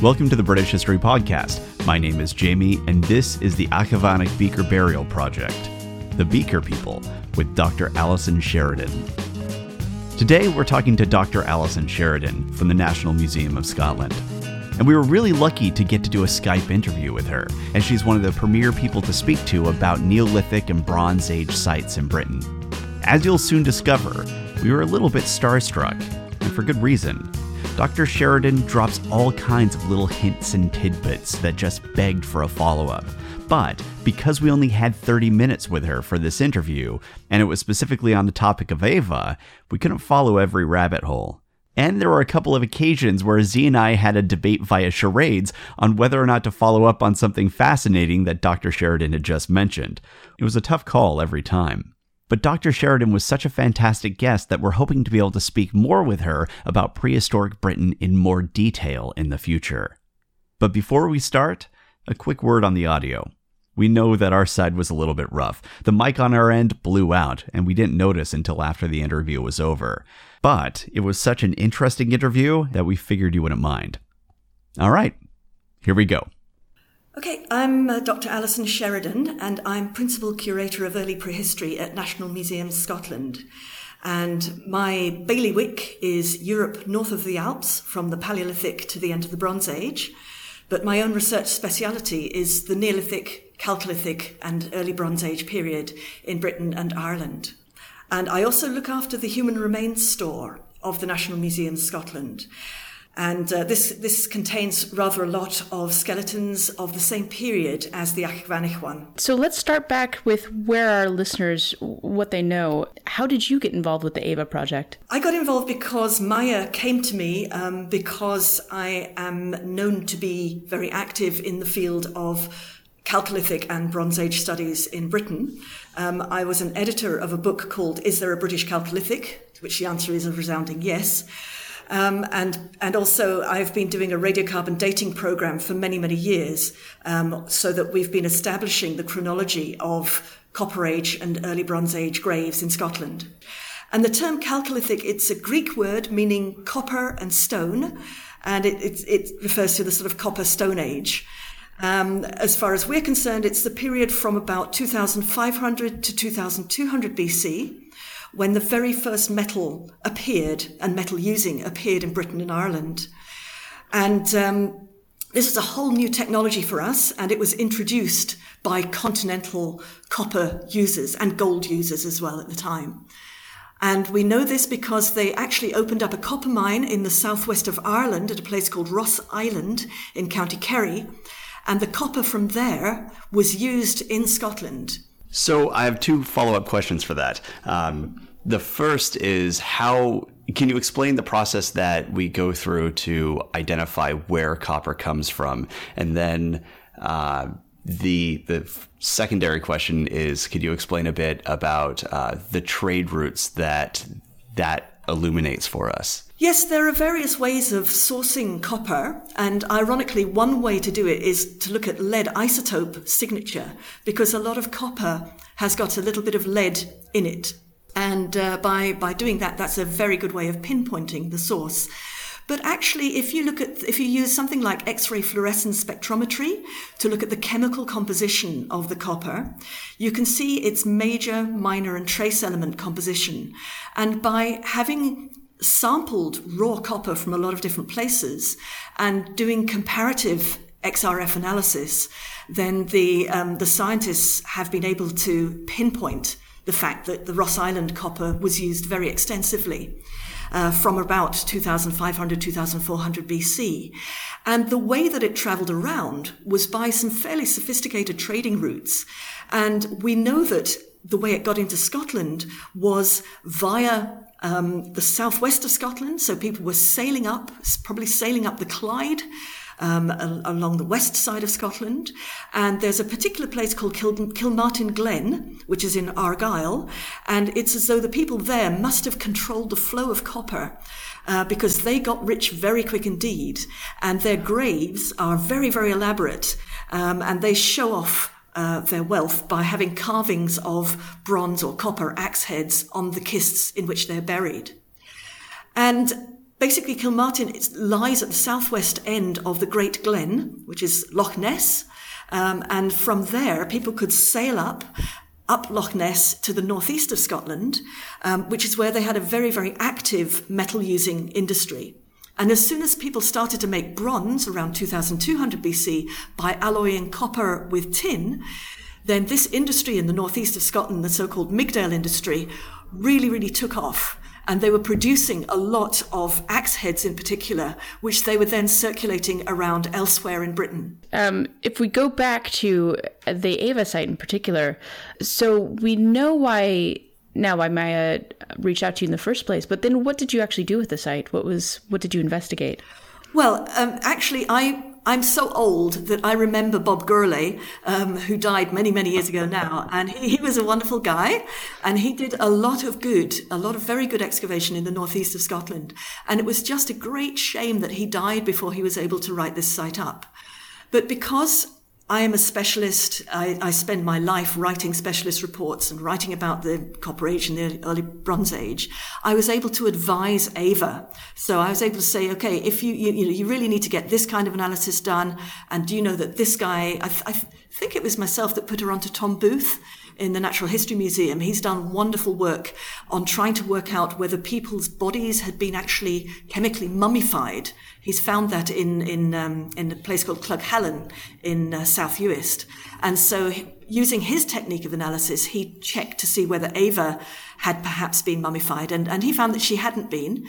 Welcome to the British History Podcast. My name is Jamie, and this is the Achavanich Beaker Burial Project, The Beaker People, with Dr. Alison Sheridan. Today, we're talking to Dr. Alison Sheridan from the National Museum of Scotland. And we were really lucky to get to do a Skype interview with her, as she's one of the premier people to speak to about Neolithic and Bronze Age sites in Britain. As you'll soon discover, we were a little bit starstruck, and for good reason. Dr. Sheridan drops all kinds of little hints and tidbits that just begged for a follow up. But because we only had 30 minutes with her for this interview, and it was specifically on the topic of Ava, we couldn't follow every rabbit hole. And there were a couple of occasions where Z and I had a debate via charades on whether or not to follow up on something fascinating that Dr. Sheridan had just mentioned. It was a tough call every time. But Dr. Sheridan was such a fantastic guest that we're hoping to be able to speak more with her about prehistoric Britain in more detail in the future. But before we start, a quick word on the audio. We know that our side was a little bit rough. The mic on our end blew out, and we didn't notice until after the interview was over. But it was such an interesting interview that we figured you wouldn't mind. All right, here we go. Okay, I'm uh, Dr. Alison Sheridan, and I'm Principal Curator of Early Prehistory at National Museums Scotland. And my bailiwick is Europe north of the Alps, from the Paleolithic to the end of the Bronze Age. But my own research speciality is the Neolithic, Chalcolithic, and early Bronze Age period in Britain and Ireland. And I also look after the human remains store of the National Museum Scotland. And uh, this, this contains rather a lot of skeletons of the same period as the Achavanich one. So let's start back with where our listeners, what they know. How did you get involved with the AVA project? I got involved because Maya came to me um, because I am known to be very active in the field of Chalcolithic and Bronze Age studies in Britain. Um, I was an editor of a book called Is There a British Chalcolithic? To which the answer is a resounding yes. Um, and and also I've been doing a radiocarbon dating program for many many years, um, so that we've been establishing the chronology of Copper Age and early Bronze Age graves in Scotland. And the term Chalcolithic, it's a Greek word meaning copper and stone, and it, it, it refers to the sort of copper stone age. Um, as far as we're concerned, it's the period from about 2500 to 2200 BC, when the very first metal appeared and metal using appeared in Britain and Ireland. And um, this is a whole new technology for us, and it was introduced by continental copper users and gold users as well at the time. And we know this because they actually opened up a copper mine in the southwest of Ireland at a place called Ross Island in County Kerry. And the copper from there was used in Scotland. So I have two follow up questions for that. Um, the first is how can you explain the process that we go through to identify where copper comes from? And then uh, the the secondary question is, could you explain a bit about uh, the trade routes that that illuminates for us? Yes, there are various ways of sourcing copper, and ironically, one way to do it is to look at lead isotope signature, because a lot of copper has got a little bit of lead in it. And uh, by, by doing that, that's a very good way of pinpointing the source. But actually, if you look at, if you use something like X-ray fluorescence spectrometry to look at the chemical composition of the copper, you can see its major, minor, and trace element composition. And by having sampled raw copper from a lot of different places and doing comparative XRF analysis, then the, um, the scientists have been able to pinpoint the fact that the Ross Island copper was used very extensively. Uh, from about 2500, 2400 BC. And the way that it traveled around was by some fairly sophisticated trading routes. And we know that the way it got into Scotland was via um, the southwest of Scotland. So people were sailing up, probably sailing up the Clyde. Um, along the west side of Scotland. And there's a particular place called Kil- Kilmartin Glen, which is in Argyll. And it's as though the people there must have controlled the flow of copper. Uh, because they got rich very quick indeed, and their graves are very, very elaborate, um, and they show off uh, their wealth by having carvings of bronze or copper axe heads on the kists in which they're buried. And basically, Kilmartin lies at the southwest end of the Great Glen, which is Loch Ness. Um, and from there, people could sail up up Loch Ness to the northeast of Scotland, um, which is where they had a very, very active metal using industry. And as soon as people started to make bronze around 2200 BC by alloying copper with tin, then this industry in the northeast of Scotland, the so-called Migdale industry, really, really took off and they were producing a lot of axe heads in particular, which they were then circulating around elsewhere in Britain. Um, if we go back to the Ava site in particular, so we know why now why Maya reached out to you in the first place, but then what did you actually do with the site? What was what did you investigate? Well, um, actually, I I'm so old that I remember Bob Gourlay, um, who died many, many years ago now. And he, he, was a wonderful guy. And he did a lot of good, a lot of very good excavation in the northeast of Scotland. And it was just a great shame that he died before he was able to write this site up. But because I am a specialist. I, I, spend my life writing specialist reports and writing about the Copper Age and the early Bronze Age. I was able to advise Ava. So I was able to say, okay, if you, you, you, know, you really need to get this kind of analysis done. And do you know that this guy, I, I think it was myself that put her onto Tom Booth in the Natural History Museum. He's done wonderful work on trying to work out whether people's bodies had been actually chemically mummified. He's found that in in um, in a place called Cladh Hallan in uh, South Uist, and so using his technique of analysis, he checked to see whether Ava had perhaps been mummified, and and he found that she hadn't been.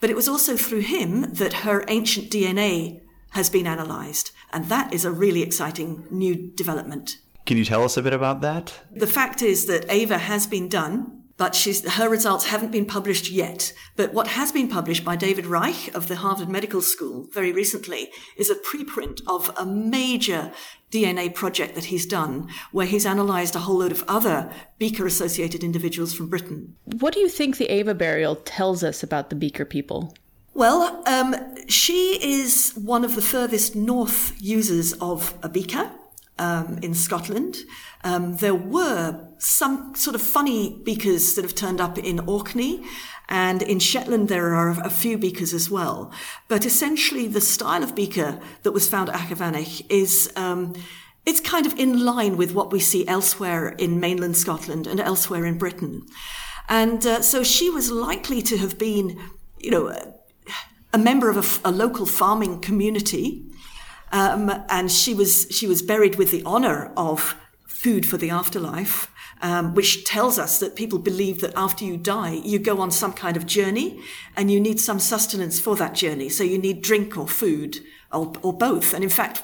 But it was also through him that her ancient DNA has been analysed, and that is a really exciting new development. Can you tell us a bit about that? The fact is that Ava has been done, but her results haven't been published yet. But what has been published by David Reich of the Harvard Medical School very recently is a preprint of a major DNA project that he's done, where he's analysed a whole load of other Beaker associated individuals from Britain. What do you think the Ava burial tells us about the Beaker people? Well, um, she is one of the furthest north users of a beaker um, in Scotland. Um, there were some sort of funny beakers that have turned up in Orkney. And in Shetland, there are a few beakers as well. But essentially, the style of beaker that was found at Achavanich is um, it's kind of in line with what we see elsewhere in mainland Scotland and elsewhere in Britain. And uh, so she was likely to have been, you know, a member of a, a local farming community um, and she was she was buried with the honor of food for the afterlife. Um, which tells us that people believe that after you die, you go on some kind of journey and you need some sustenance for that journey. So you need drink or food or, or both. And in fact,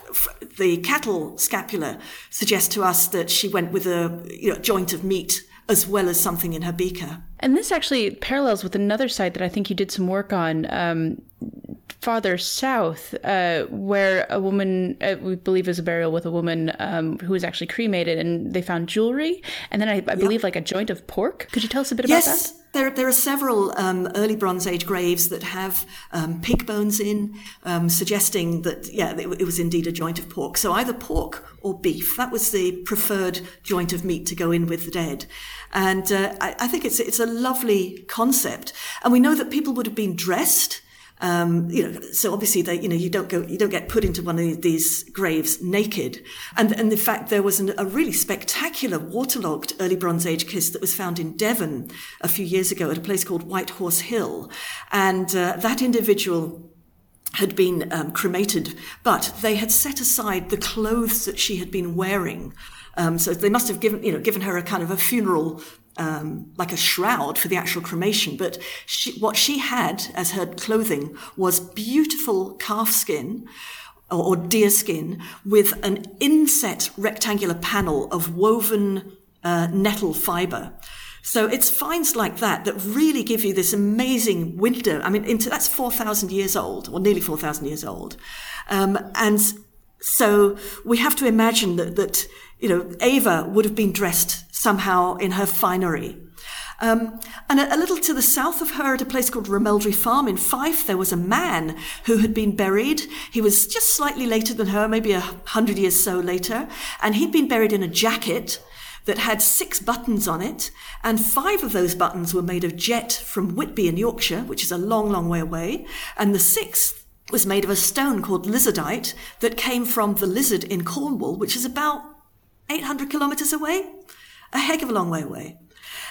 the cattle scapula suggests to us that she went with a you know, joint of meat as well as something in her beaker. And this actually parallels with another site that I think you did some work on. Um, farther south, uh, where a woman, uh, we believe is a burial with a woman um, who was actually cremated, and they found jewelry, and then I, I believe like a joint of pork. Could you tell us a bit yes. about that? There, there are several um, early Bronze Age graves that have um, pig bones in, um, suggesting that, yeah, it, it, was indeed a joint of pork. So either pork or beef. That was the preferred joint of meat to go in with the dead. And uh, I, I, think it's, it's a lovely concept. And we know that people would have been dressed um, you know, so obviously they, you know, you don't go, you don't get put into one of these graves naked. And, and in fact, there was an, a really spectacular waterlogged early Bronze Age kist that was found in Devon a few years ago at a place called White Horse Hill. And uh, that individual had been um, cremated, but they had set aside the clothes that she had been wearing. Um, so they must have given, you know, given her a kind of a funeral um, like a shroud for the actual cremation, but she, what she had as her clothing was beautiful calf skin or, or deer skin with an inset rectangular panel of woven uh, nettle fiber. So it's finds like that that really give you this amazing window. I mean, into, that's 4,000 years old, or nearly 4,000 years old. Um, and so we have to imagine that, that, you know, Ava would have been dressed somehow in her finery. Um, and a, a, little to the south of her, at a place called Rameldry Farm in Fife, there was a man who had been buried. He was just slightly later than her, maybe a hundred years so later, and he'd been buried in a jacket that had six buttons on it, and five of those buttons were made of jet from Whitby in Yorkshire, which is a long, long way away, and the sixth was made of a stone called lizardite that came from the lizard in Cornwall, which is about 800 kilometers away, a heck of a long way away.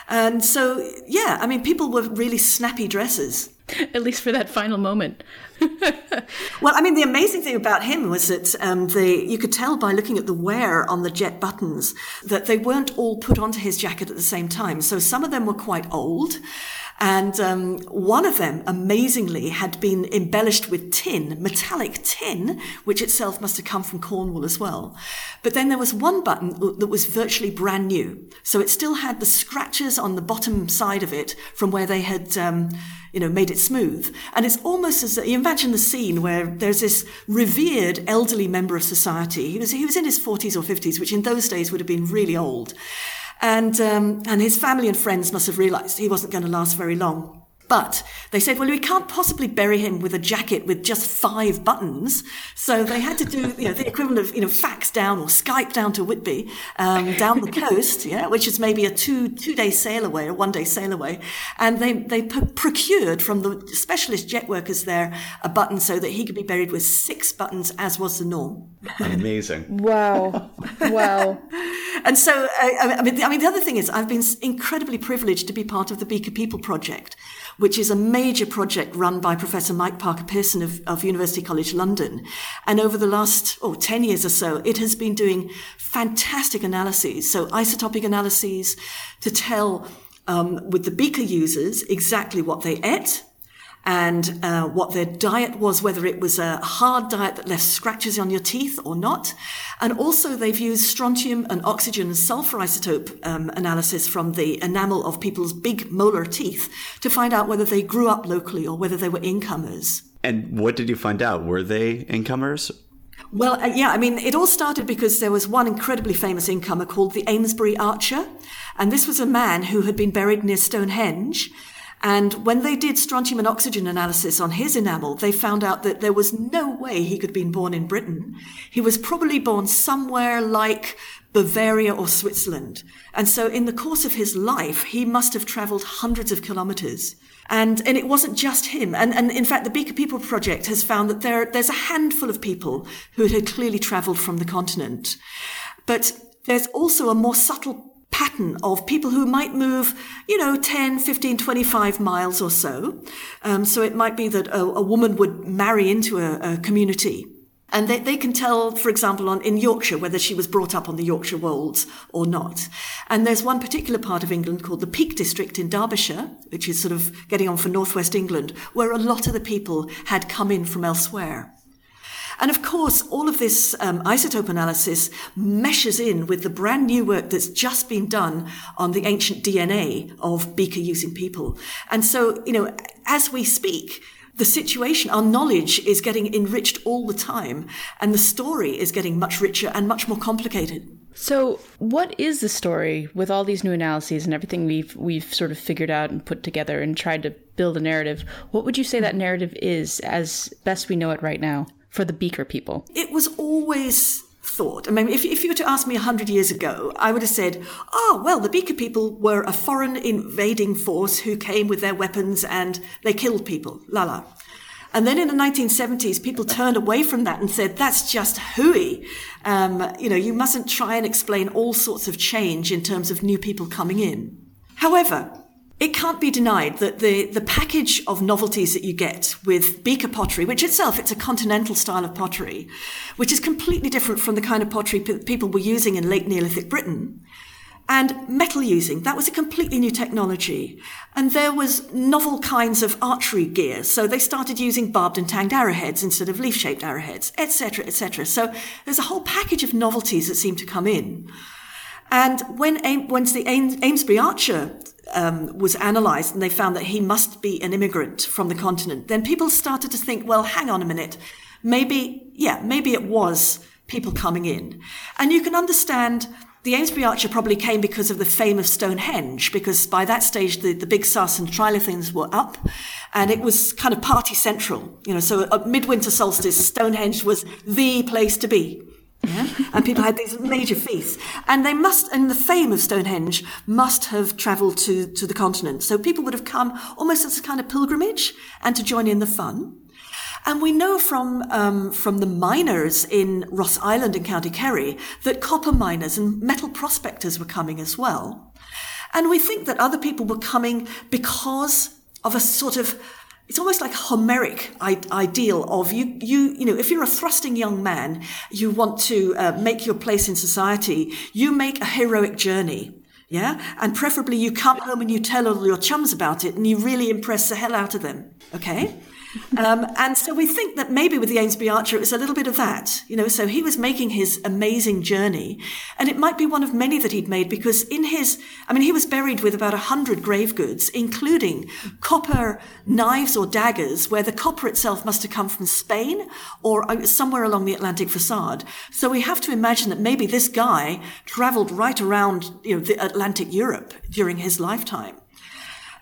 And so, yeah, I mean, people were really snappy dresses. At least for that final moment. well, I mean, the amazing thing about him was that um, the, you could tell by looking at the wear on the jet buttons that they weren't all put onto his jacket at the same time. So some of them were quite old. And um, one of them, amazingly, had been embellished with tin, metallic tin, which itself must have come from Cornwall as well. But then there was one button that was virtually brand new. So it still had the scratches on the bottom side of it from where they had, um, you know, made it smooth. And it's almost as you imagine the scene where there's this revered elderly member of society. He was, he was in his 40s or 50s, which in those days would have been really old. And, um, and his family and friends must have realized he wasn't going to last very long. But they said, well, we can't possibly bury him with a jacket with just five buttons. So they had to do, you know, the equivalent of, you know, fax down or Skype down to Whitby, um, down the coast, yeah, which is maybe a two, two day sail away or one day sail away. And they, they p- procured from the specialist jet workers there a button so that he could be buried with six buttons as was the norm. Amazing. wow. Wow. and so, uh, I mean, I mean, the other thing is I've been incredibly privileged to be part of the Beaker People Project which is a major project run by Professor Mike Parker Pearson of, of University College London. And over the last, oh, 10 years or so, it has been doing fantastic analyses. So isotopic analyses to tell um, with the beaker users exactly what they ate, and uh, what their diet was, whether it was a hard diet that left scratches on your teeth or not. And also, they've used strontium and oxygen and sulfur isotope um, analysis from the enamel of people's big molar teeth to find out whether they grew up locally or whether they were incomers. And what did you find out? Were they incomers? Well, uh, yeah, I mean, it all started because there was one incredibly famous incomer called the Amesbury Archer. And this was a man who had been buried near Stonehenge. And when they did strontium and oxygen analysis on his enamel, they found out that there was no way he could have been born in Britain. He was probably born somewhere like Bavaria or Switzerland. And so in the course of his life, he must have traveled hundreds of kilometers. And, and it wasn't just him. And, and in fact, the Beaker People Project has found that there, there's a handful of people who had clearly traveled from the continent. But there's also a more subtle pattern of people who might move, you know, 10, 15, 25 miles or so. Um, so it might be that a, a woman would marry into a, a community. And they, they can tell, for example, on, in Yorkshire, whether she was brought up on the Yorkshire Wolds or not. And there's one particular part of England called the Peak District in Derbyshire, which is sort of getting on for northwest England, where a lot of the people had come in from elsewhere. And of course, all of this um, isotope analysis meshes in with the brand new work that's just been done on the ancient DNA of beaker using people. And so, you know, as we speak, the situation, our knowledge is getting enriched all the time, and the story is getting much richer and much more complicated. So, what is the story with all these new analyses and everything we've we've sort of figured out and put together and tried to build a narrative? What would you say that narrative is, as best we know it right now? For the Beaker people? It was always thought. I mean, if, if you were to ask me 100 years ago, I would have said, oh, well, the Beaker people were a foreign invading force who came with their weapons and they killed people. La la. And then in the 1970s, people turned away from that and said, that's just hooey. Um, you know, you mustn't try and explain all sorts of change in terms of new people coming in. However, it can't be denied that the, the package of novelties that you get with beaker pottery, which itself, it's a continental style of pottery, which is completely different from the kind of pottery p- people were using in late Neolithic Britain. And metal using, that was a completely new technology. And there was novel kinds of archery gear. So they started using barbed and tanged arrowheads instead of leaf-shaped arrowheads, etc., etc. So there's a whole package of novelties that seem to come in. And when, once the Amesbury Archer um, was analysed and they found that he must be an immigrant from the continent, then people started to think, well, hang on a minute. Maybe, yeah, maybe it was people coming in. And you can understand the Amesbury Archer probably came because of the fame of Stonehenge, because by that stage the, the big Sarsen trilithons were up and it was kind of party central. You know, so midwinter solstice, Stonehenge was the place to be. Yeah? and people had these major feasts. And they must, and the fame of Stonehenge must have travelled to, to the continent. So people would have come almost as a kind of pilgrimage and to join in the fun. And we know from um, from the miners in Ross Island in County Kerry that copper miners and metal prospectors were coming as well. And we think that other people were coming because of a sort of it's almost like a Homeric ideal of you, you, you know, if you're a thrusting young man, you want to uh, make your place in society, you make a heroic journey. Yeah. And preferably you come home and you tell all your chums about it and you really impress the hell out of them. Okay. Um, and so we think that maybe with the Amesbury Archer, it was a little bit of that, you know. So he was making his amazing journey, and it might be one of many that he'd made because in his, I mean, he was buried with about a hundred grave goods, including copper knives or daggers, where the copper itself must have come from Spain or somewhere along the Atlantic facade. So we have to imagine that maybe this guy travelled right around, you know, the Atlantic Europe during his lifetime.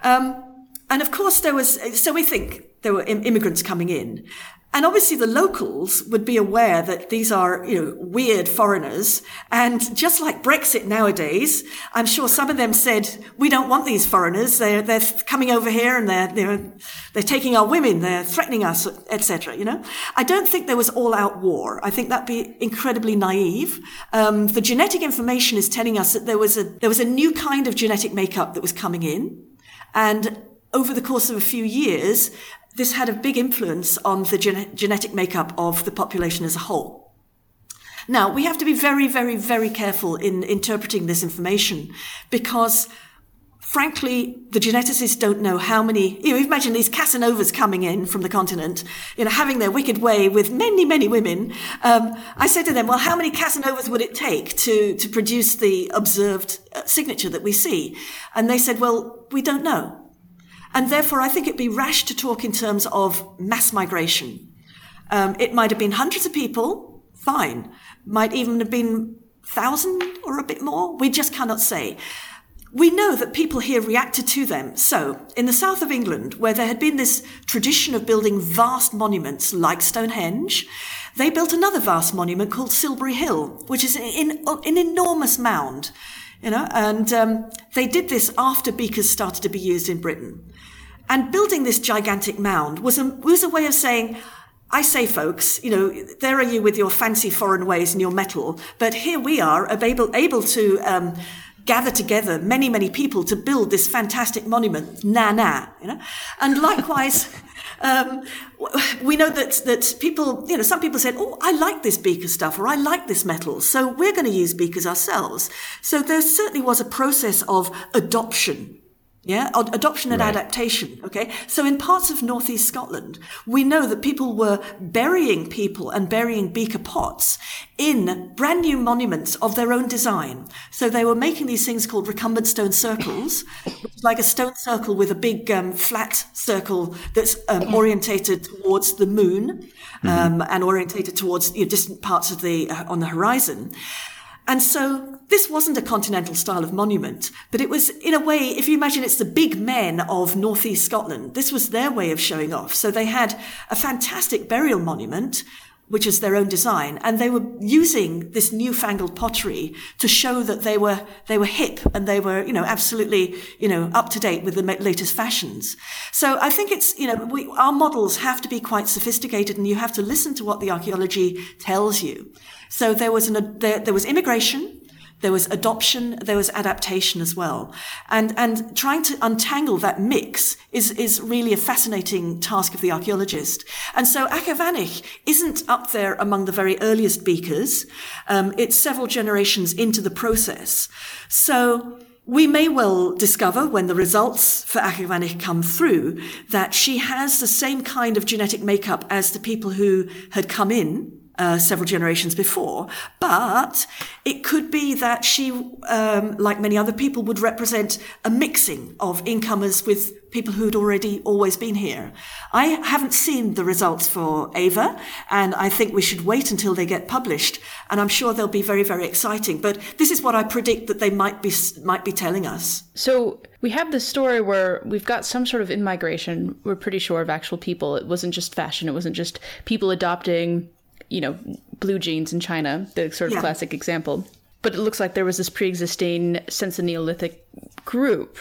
Um, and of course, there was, so we think there were immigrants coming in. And obviously the locals would be aware that these are, you know, weird foreigners. And just like Brexit nowadays, I'm sure some of them said, we don't want these foreigners. They're, they're coming over here and they're, they're, they're taking our women. They're threatening us, etc. You know, I don't think there was all out war. I think that'd be incredibly naive. Um, the genetic information is telling us that there was a, there was a new kind of genetic makeup that was coming in. And over the course of a few years, this had a big influence on the gen- genetic makeup of the population as a whole. Now, we have to be very, very, very careful in interpreting this information because frankly, the geneticists don't know how many, you know, imagine these Casanovas coming in from the continent, you know, having their wicked way with many, many women. Um, I said to them, well, how many Casanovas would it take to, to produce the observed uh, signature that we see? And they said, well, we don't know. And therefore, I think it'd be rash to talk in terms of mass migration. Um, it might have been hundreds of people, fine. Might even have been thousand or a bit more. We just cannot say. We know that people here reacted to them. So, in the south of England, where there had been this tradition of building vast monuments like Stonehenge, they built another vast monument called Silbury Hill, which is an, an enormous mound. You know, and um, they did this after beakers started to be used in Britain. And building this gigantic mound was a, was a way of saying, I say, folks, you know, there are you with your fancy foreign ways and your metal, but here we are able, able to um, gather together many, many people to build this fantastic monument, na na, you know. And likewise, um, we know that that people, you know, some people said, "Oh, I like this beaker stuff," or "I like this metal," so we're going to use beakers ourselves. So there certainly was a process of adoption yeah, adoption and right. adaptation. Okay. So in parts of northeast Scotland, we know that people were burying people and burying beaker pots in brand new monuments of their own design. So they were making these things called recumbent stone circles, like a stone circle with a big um, flat circle that's um, orientated towards the moon mm-hmm. um, and orientated towards you know, distant parts of the uh, on the horizon. And so this wasn't a continental style of monument, but it was, in a way, if you imagine it's the big men of northeast Scotland, this was their way of showing off. So they had a fantastic burial monument, which is their own design, and they were using this newfangled pottery to show that they were they were hip and they were you know absolutely you know up to date with the latest fashions. So I think it's you know we, our models have to be quite sophisticated, and you have to listen to what the archaeology tells you. So there was an, there, there was immigration, there was adoption, there was adaptation as well. And, and trying to untangle that mix is, is really a fascinating task of the archaeologist. And so Achavanich isn't up there among the very earliest beakers. Um, it's several generations into the process. So we may well discover when the results for Achavanich come through that she has the same kind of genetic makeup as the people who had come in uh, several generations before, but it could be that she, um, like many other people, would represent a mixing of incomers with people who'd already always been here. I haven't seen the results for Ava, and I think we should wait until they get published, and I'm sure they'll be very, very exciting. But this is what I predict that they might be might be telling us. So we have this story where we've got some sort of in migration. We're pretty sure of actual people. It wasn't just fashion. It wasn't just people adopting you know, blue jeans in China, the sort of Yeah. classic example. But it looks like there was this pre-existing since the Neolithic group.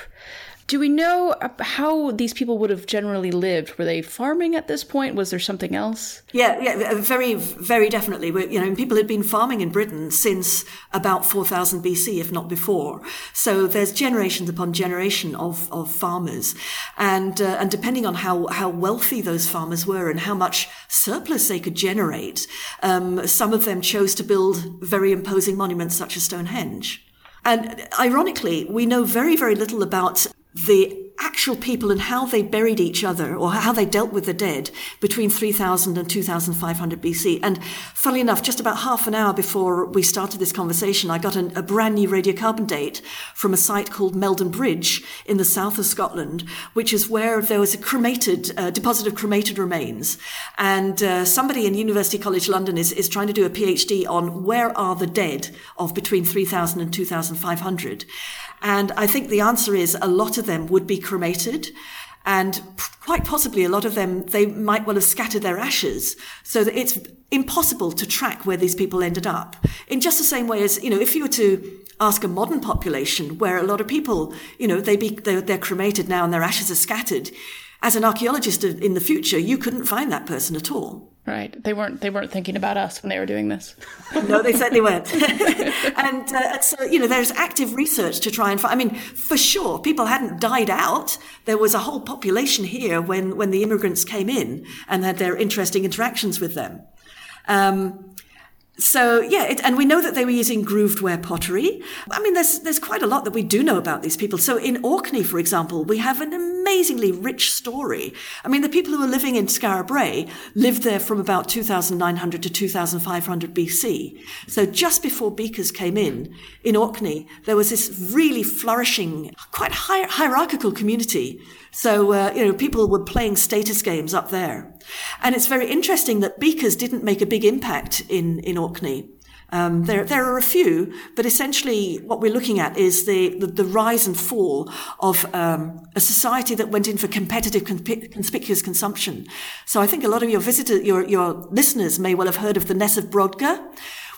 Do we know how these people would have generally lived? Were they farming at this point? Was there something else? Yeah, yeah, very, very definitely. you know, people had been farming in Britain since about 4000 BC, if not before. So there's generations upon generation of, of farmers. And, uh, and depending on how, how wealthy those farmers were and how much surplus they could generate, um, some of them chose to build very imposing monuments such as Stonehenge. And ironically, we know very, very little about the actual people and how they buried each other or how they dealt with the dead between 3000 and 2500 BC. And funnily enough, just about half an hour before we started this conversation, I got an, a brand new radiocarbon date from a site called Meldon Bridge in the south of Scotland, which is where there was a cremated, uh, deposit of cremated remains. And uh, somebody in University College London is, is trying to do a PhD on where are the dead of between 3000 and 2500. And I think the answer is a lot of them would be cremated. And quite possibly a lot of them, they might well have scattered their ashes so that it's impossible to track where these people ended up. In just the same way as, you know, if you were to ask a modern population where a lot of people, you know, they be, they're, they're cremated now and their ashes are scattered, as an archaeologist in the future, you couldn't find that person at all. Right. They weren't they weren't thinking about us when they were doing this. no, they certainly weren't. and, uh, so, you know, there's active research to try and find. I mean, for sure, people hadn't died out. There was a whole population here when, when the immigrants came in and had their interesting interactions with them. Um, so yeah, it, and we know that they were using grooved ware pottery. I mean, there's there's quite a lot that we do know about these people. So in Orkney, for example, we have an amazingly rich story. I mean, the people who were living in Skara Brae lived there from about 2,900 to 2,500 BC. So just before Beakers came in in Orkney, there was this really flourishing, quite hier- hierarchical community. So, uh, you know, people were playing status games up there. And it's very interesting that Beakers didn't make a big impact in, in Orkney. Um, there, there are a few, but essentially what we're looking at is the, the, the rise and fall of um, a society that went in for competitive, consp- conspicuous consumption. So I think a lot of your visitors, your, your listeners may well have heard of the Ness of Brodgar,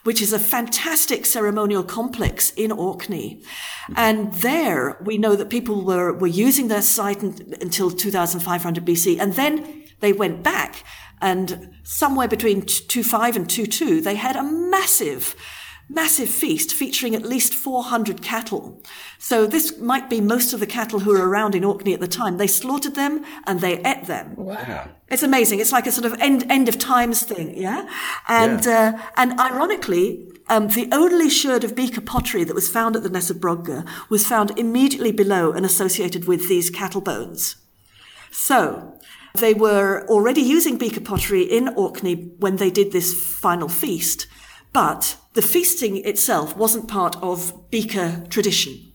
which is a fantastic ceremonial complex in Orkney. And there we know that people were, were using their site until 2500 BC. And then they went back and somewhere between 25 and 22, they had a massive, massive feast featuring at least 400 cattle. So this might be most of the cattle who were around in Orkney at the time. They slaughtered them and they ate them. Wow. It's amazing. It's like a sort of end, end of times thing. Yeah. And, uh, and ironically, um, the only sherd of beaker pottery that was found at the Ness of Brodgar was found immediately below and associated with these cattle bones. So they were already using beaker pottery in Orkney when they did this final feast, but the feasting itself wasn't part of beaker tradition.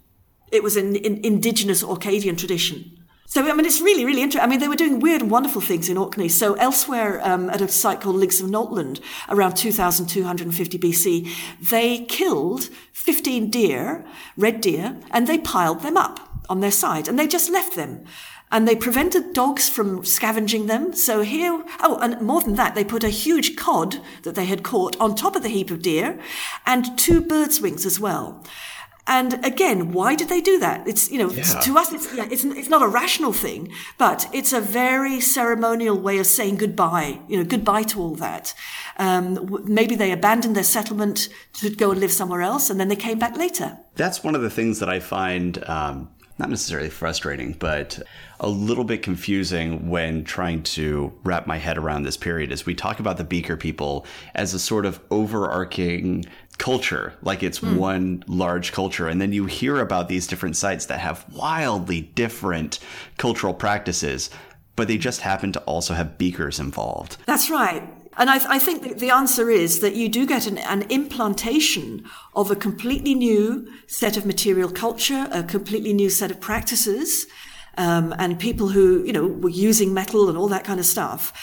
It was an, indigenous Orcadian tradition. So, I mean, it's really, really interesting. I mean, they were doing weird and wonderful things in Orkney. So, elsewhere um, at a site called Links of Noltland, around 2250 BC, they killed 15 deer, red deer, and they piled them up on their side, and they just left them. And they prevented dogs from scavenging them. So here, oh, and more than that, they put a huge cod that they had caught on top of the heap of deer, and two birds' wings as well. And again, why did they do that? It's, you know, Yeah. to us, it's, yeah, it's, it's not a rational thing, but it's a very ceremonial way of saying goodbye, you know, goodbye to all that. Um, maybe they abandoned their settlement to go and live somewhere else, and then they came back later. That's one of the things that I find um, not necessarily frustrating, but a little bit confusing when trying to wrap my head around this period. Is we talk about the Beaker people as a sort of overarching culture, like it's hmm. one large culture, and then you hear about these different sites that have wildly different cultural practices, but they just happen to also have beakers involved. That's right. And I, I think the answer is that you do get an, an implantation of a completely new set of material culture, a completely new set of practices, um, and people who, you know, were using metal and all that kind of stuff.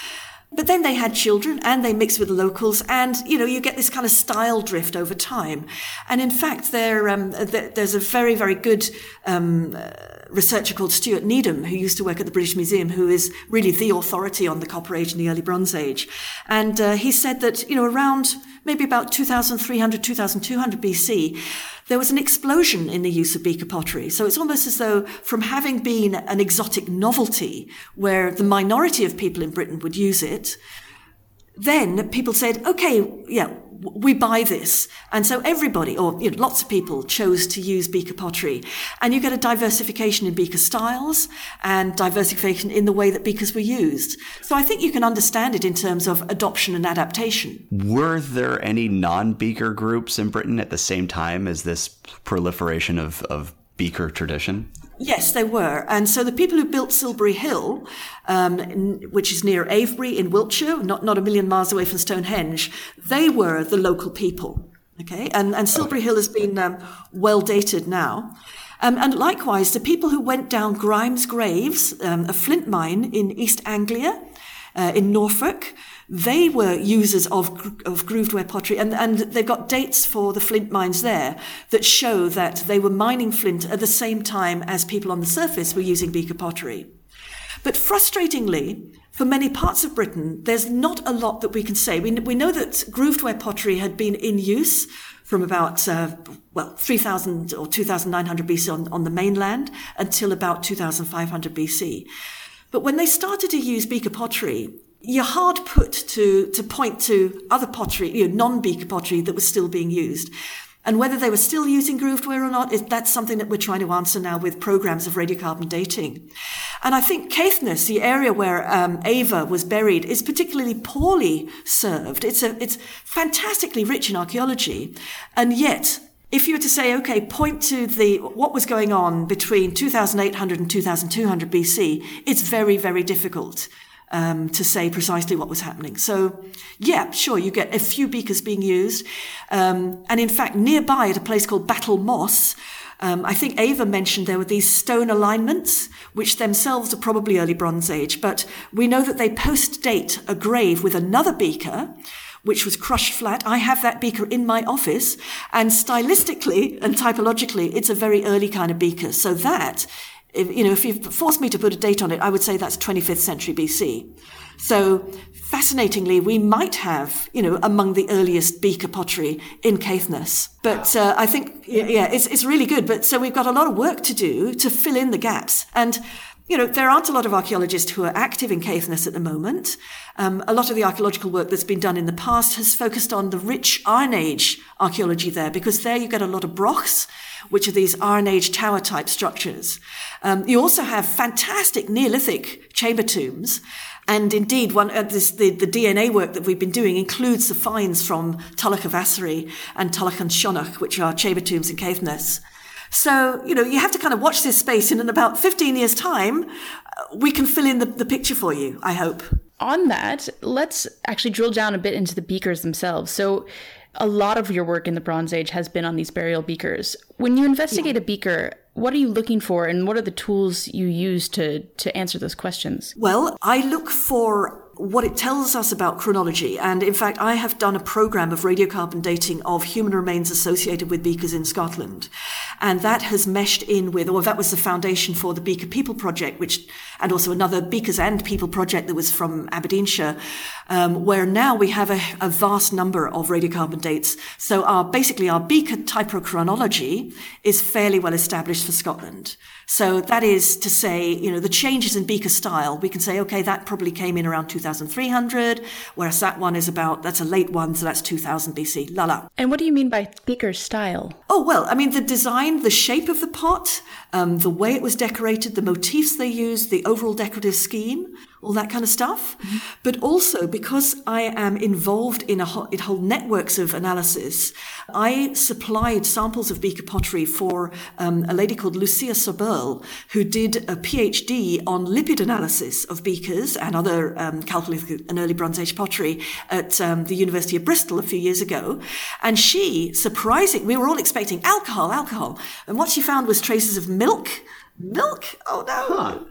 But then they had children and they mixed with the locals, and you know you get this kind of style drift over time. And in fact, there um, there's a very very good um, researcher called Stuart Needham who used to work at the British Museum, who is really the authority on the Copper Age and the Early Bronze Age. And uh, he said that you know around maybe about 2300 2200 BC there was an explosion in the use of beaker pottery. So it's almost as though from having been an exotic novelty where the minority of people in Britain would use it, then people said, okay, yeah, we buy this. And so everybody, or you know, lots of people, chose to use beaker pottery. And you get a diversification in beaker styles and diversification in the way that beakers were used. So I think you can understand it in terms of adoption and adaptation. Were there any non beaker groups in Britain at the same time as this proliferation of, of beaker tradition? Yes, they were. And so the people who built Silbury Hill, um, which is near Avebury in Wiltshire, not, not a million miles away from Stonehenge, they were the local people. Okay. And, and Silbury Hill has been um, well dated now. Um, and likewise, the people who went down Grimes Graves, um, a flint mine in East Anglia, uh, in Norfolk, they were users of, of grooved ware pottery, and, and they've got dates for the flint mines there that show that they were mining flint at the same time as people on the surface were using beaker pottery. But frustratingly, for many parts of Britain, there's not a lot that we can say. We, we know that grooved ware pottery had been in use from about, uh, well, 3000 or 2900 BC on, on the mainland until about 2500 BC. But when they started to use beaker pottery, you're hard put to, to point to other pottery, you know, non-beaker pottery that was still being used. And whether they were still using grooved ware or not, is, that's something that we're trying to answer now with programs of radiocarbon dating. And I think Caithness, the area where um, Ava was buried, is particularly poorly served. It's, a, it's fantastically rich in archaeology. And yet, if you were to say, okay, point to the what was going on between 2800 and 2200 BC, it's very, very difficult um, to say precisely what was happening. So, yeah, sure, you get a few beakers being used. Um, and in fact, nearby at a place called Battle Moss, um, I think Ava mentioned there were these stone alignments, which themselves are probably early Bronze Age, but we know that they post date a grave with another beaker which was crushed flat. I have that beaker in my office, and stylistically and typologically, it's a very early kind of beaker. So that if, you know, if you forced me to put a date on it, I would say that's 25th century BC. So fascinatingly, we might have, you know, among the earliest beaker pottery in Caithness. But uh, I think, yeah, it's, it's really good. But so we've got a lot of work to do to fill in the gaps. And you know, there aren't a lot of archaeologists who are active in Caithness at the moment. Um, a lot of the archaeological work that's been done in the past has focused on the rich Iron Age archaeology there, because there you get a lot of brochs, which are these Iron Age tower type structures. Um, you also have fantastic Neolithic chamber tombs. And indeed, one, uh, this, the, the, DNA work that we've been doing includes the finds from Tulloch of Assery and Tulloch and Shonach, which are chamber tombs in Caithness. So, you know, you have to kind of watch this space, and in about 15 years' time, uh, we can fill in the, the picture for you, I hope. On that, let's actually drill down a bit into the beakers themselves. So, a lot of your work in the Bronze Age has been on these burial beakers. When you investigate yeah. a beaker, what are you looking for and what are the tools you use to, to answer those questions? Well, I look for what it tells us about chronology. And in fact, I have done a program of radiocarbon dating of human remains associated with beakers in Scotland. And that has meshed in with, or that was the foundation for the Beaker People Project, which, and also another Beakers and People project that was from Aberdeenshire, um, where now we have a, a, vast number of radiocarbon dates. So our, basically our Beaker typochronology is fairly well established for Scotland. So that is to say, you know, the changes in beaker style, we can say, okay, that probably came in around 2300, whereas that one is about, that's a late one, so that's 2000 BC. La la. And what do you mean by beaker style? Oh, well, I mean, the design, the shape of the pot, um, the way it was decorated, the motifs they used, the overall decorative scheme all that kind of stuff. Mm-hmm. But also because I am involved in a whole, in whole, networks of analysis, I supplied samples of beaker pottery for um, a lady called Lucija Šoberl, who did a PhD on lipid analysis of beakers and other um, Chalcolithic and early Bronze Age pottery at um, the University of Bristol a few years ago. And she, surprising, we were all expecting alcohol, alcohol. And what she found was traces of milk, milk? Oh no.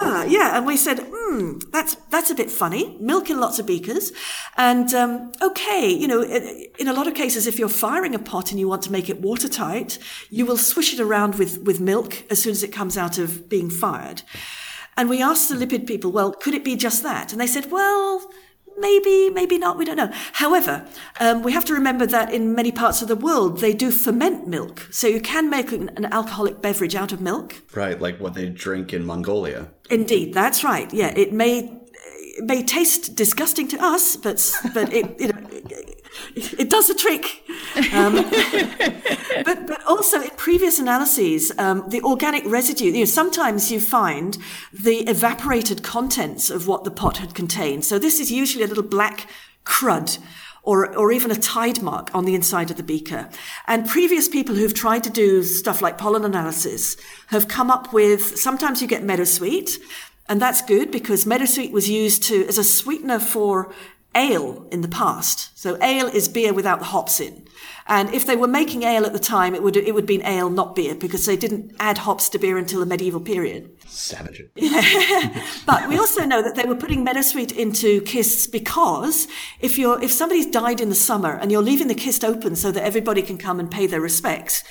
Ah, yeah. And we said, hmm, that's, that's a bit funny. Milk in lots of beakers. And, um, okay, you know, in, in a lot of cases, if you're firing a pot and you want to make it watertight, you will swish it around with, with milk as soon as it comes out of being fired. And we asked the lipid people, well, could it be just that? And they said, well, maybe, maybe not, we don't know. However, um, we have to remember that in many parts of the world, they do ferment milk. So you can make an, an alcoholic beverage out of milk. Right, like what they drink in Mongolia. Indeed, that's right. Yeah, it may it may taste disgusting to us, but but it you know it, does the trick. Um, but but also in previous analyses, um, the organic residue. You know, sometimes you find the evaporated contents of what the pot had contained. So this is usually a little black crud. Or, or even a tide mark on the inside of the beaker. And previous people who've tried to do stuff like pollen analysis have come up with, sometimes you get meadowsweet, and that's good because meadowsweet was used to, as a sweetener for ale in the past. So ale is beer without the hops in. And if they were making ale at the time, it would it would be ale, not beer, because they didn't add hops to beer until the medieval period. Savage. but we also know that they were putting meadowsweet into kists because if you're if somebody's died in the summer and you're leaving the kist open so that everybody can come and pay their respects,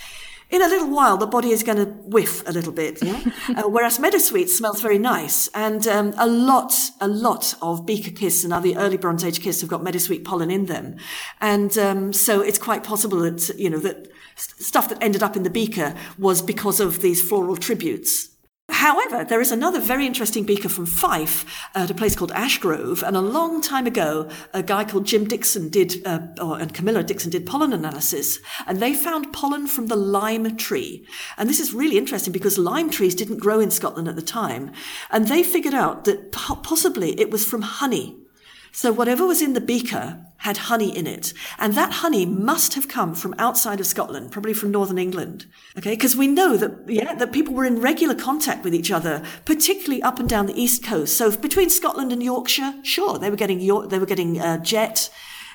in a little while, the body is going to whiff a little bit. Yeah? uh, whereas meadowsweet smells very nice. And um, a lot, a lot of beaker kists and other early Bronze Age kists have got meadowsweet pollen in them. And um, so it's quite possible that, you know, that stuff that ended up in the beaker was because of these floral tributes. However, there is another very interesting beaker from Fife at a place called Ashgrove, and a long time ago, a guy called Jim Dickson did, uh, or, and Camilla Dickson did pollen analysis, and they found pollen from the lime tree. And this is really interesting because lime trees didn't grow in Scotland at the time, and they figured out that possibly it was from honey. So whatever was in the beaker had honey in it. And that honey must have come from outside of Scotland, probably from northern England. Okay. Because we know that, yeah, that people were in regular contact with each other, particularly up and down the east coast. So between Scotland and Yorkshire, sure, they were getting York, they were getting uh, jet,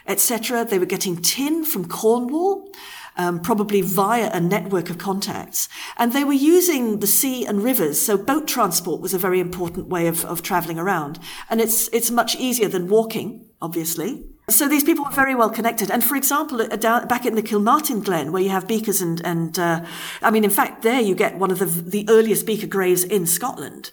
etc. They were getting tin from Cornwall um, probably via a network of contacts. And they were using the sea and rivers. So boat transport was a very important way of, of traveling around. And it's, it's much easier than walking, obviously. So these people were very well connected. And for example, uh, down, back in the Kilmartin Glen, where you have beakers and, and uh, I mean, in fact, there you get one of the, the earliest beaker graves in Scotland.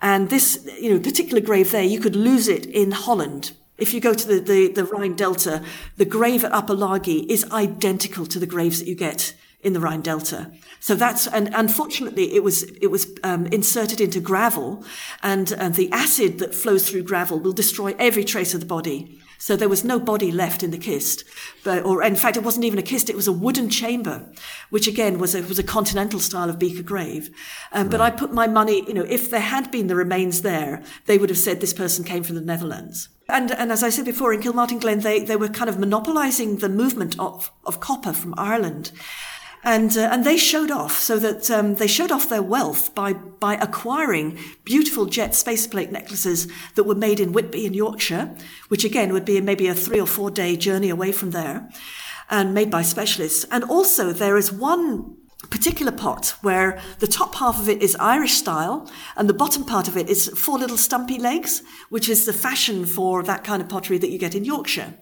And this, you know, particular grave there, you could lose it in Holland if you go to the, the, the Rhine Delta, the grave at Upper Largie is identical to the graves that you get in the Rhine Delta. So that's, and unfortunately it was, it was um, inserted into gravel and, and the acid that flows through gravel will destroy every trace of the body. So there was no body left in the kist, but, or in fact, it wasn't even a kist; it was a wooden chamber, which again was a was a continental style of beaker grave. Um, right. But I put my money, you know, if there had been the remains there, they would have said this person came from the Netherlands. And, and as I said before, in Kilmartin Glen, they, they were kind of monopolising the movement of, of copper from Ireland. And, uh, and they showed off so that um, they showed off their wealth by, by acquiring beautiful jet spacer plate necklaces that were made in Whitby in Yorkshire, which again would be maybe a three or four day journey away from there and made by specialists. And also there is one particular pot where the top half of it is Irish style and the bottom part of it is four little stumpy legs, which is the fashion for that kind of pottery that you get in Yorkshire.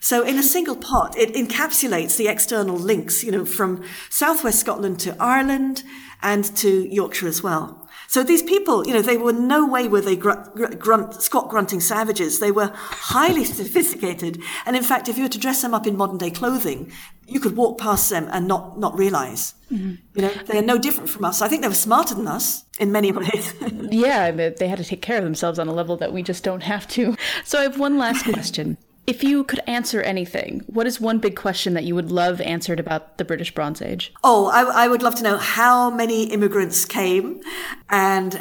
So in a single pot, it encapsulates the external links, you know, from southwest Scotland to Ireland and to Yorkshire as well. So these people, you know, they were no way were they grunt, grunt, squat grunting savages. They were highly sophisticated. And in fact, if you were to dress them up in modern day clothing, you could walk past them and not, not realize. Mm-hmm. You know, they are no different from us. I think they were smarter than us in many ways. yeah, they had to take care of themselves on a level that we just don't have to. So I have one last question. If you could answer anything, what is one big question that you would love answered about the British Bronze Age? Oh, I, I would love to know how many immigrants came and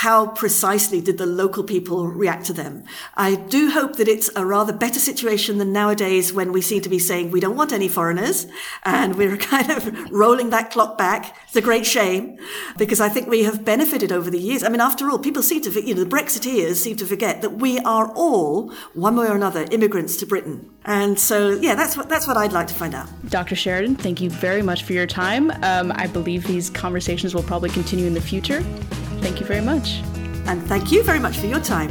how precisely did the local people react to them? I do hope that it's a rather better situation than nowadays when we seem to be saying we don't want any foreigners and we're kind of rolling that clock back. It's a great shame because I think we have benefited over the years. I mean, after all, people seem to, you know, the Brexiteers seem to forget that we are all, one way or another, immigrants to Britain. And so, yeah, that's what, that's what I'd like to find out. Dr. Sheridan, thank you very much for your time. Um, I believe these conversations will probably continue in the future. Thank you very much. And thank you very much for your time.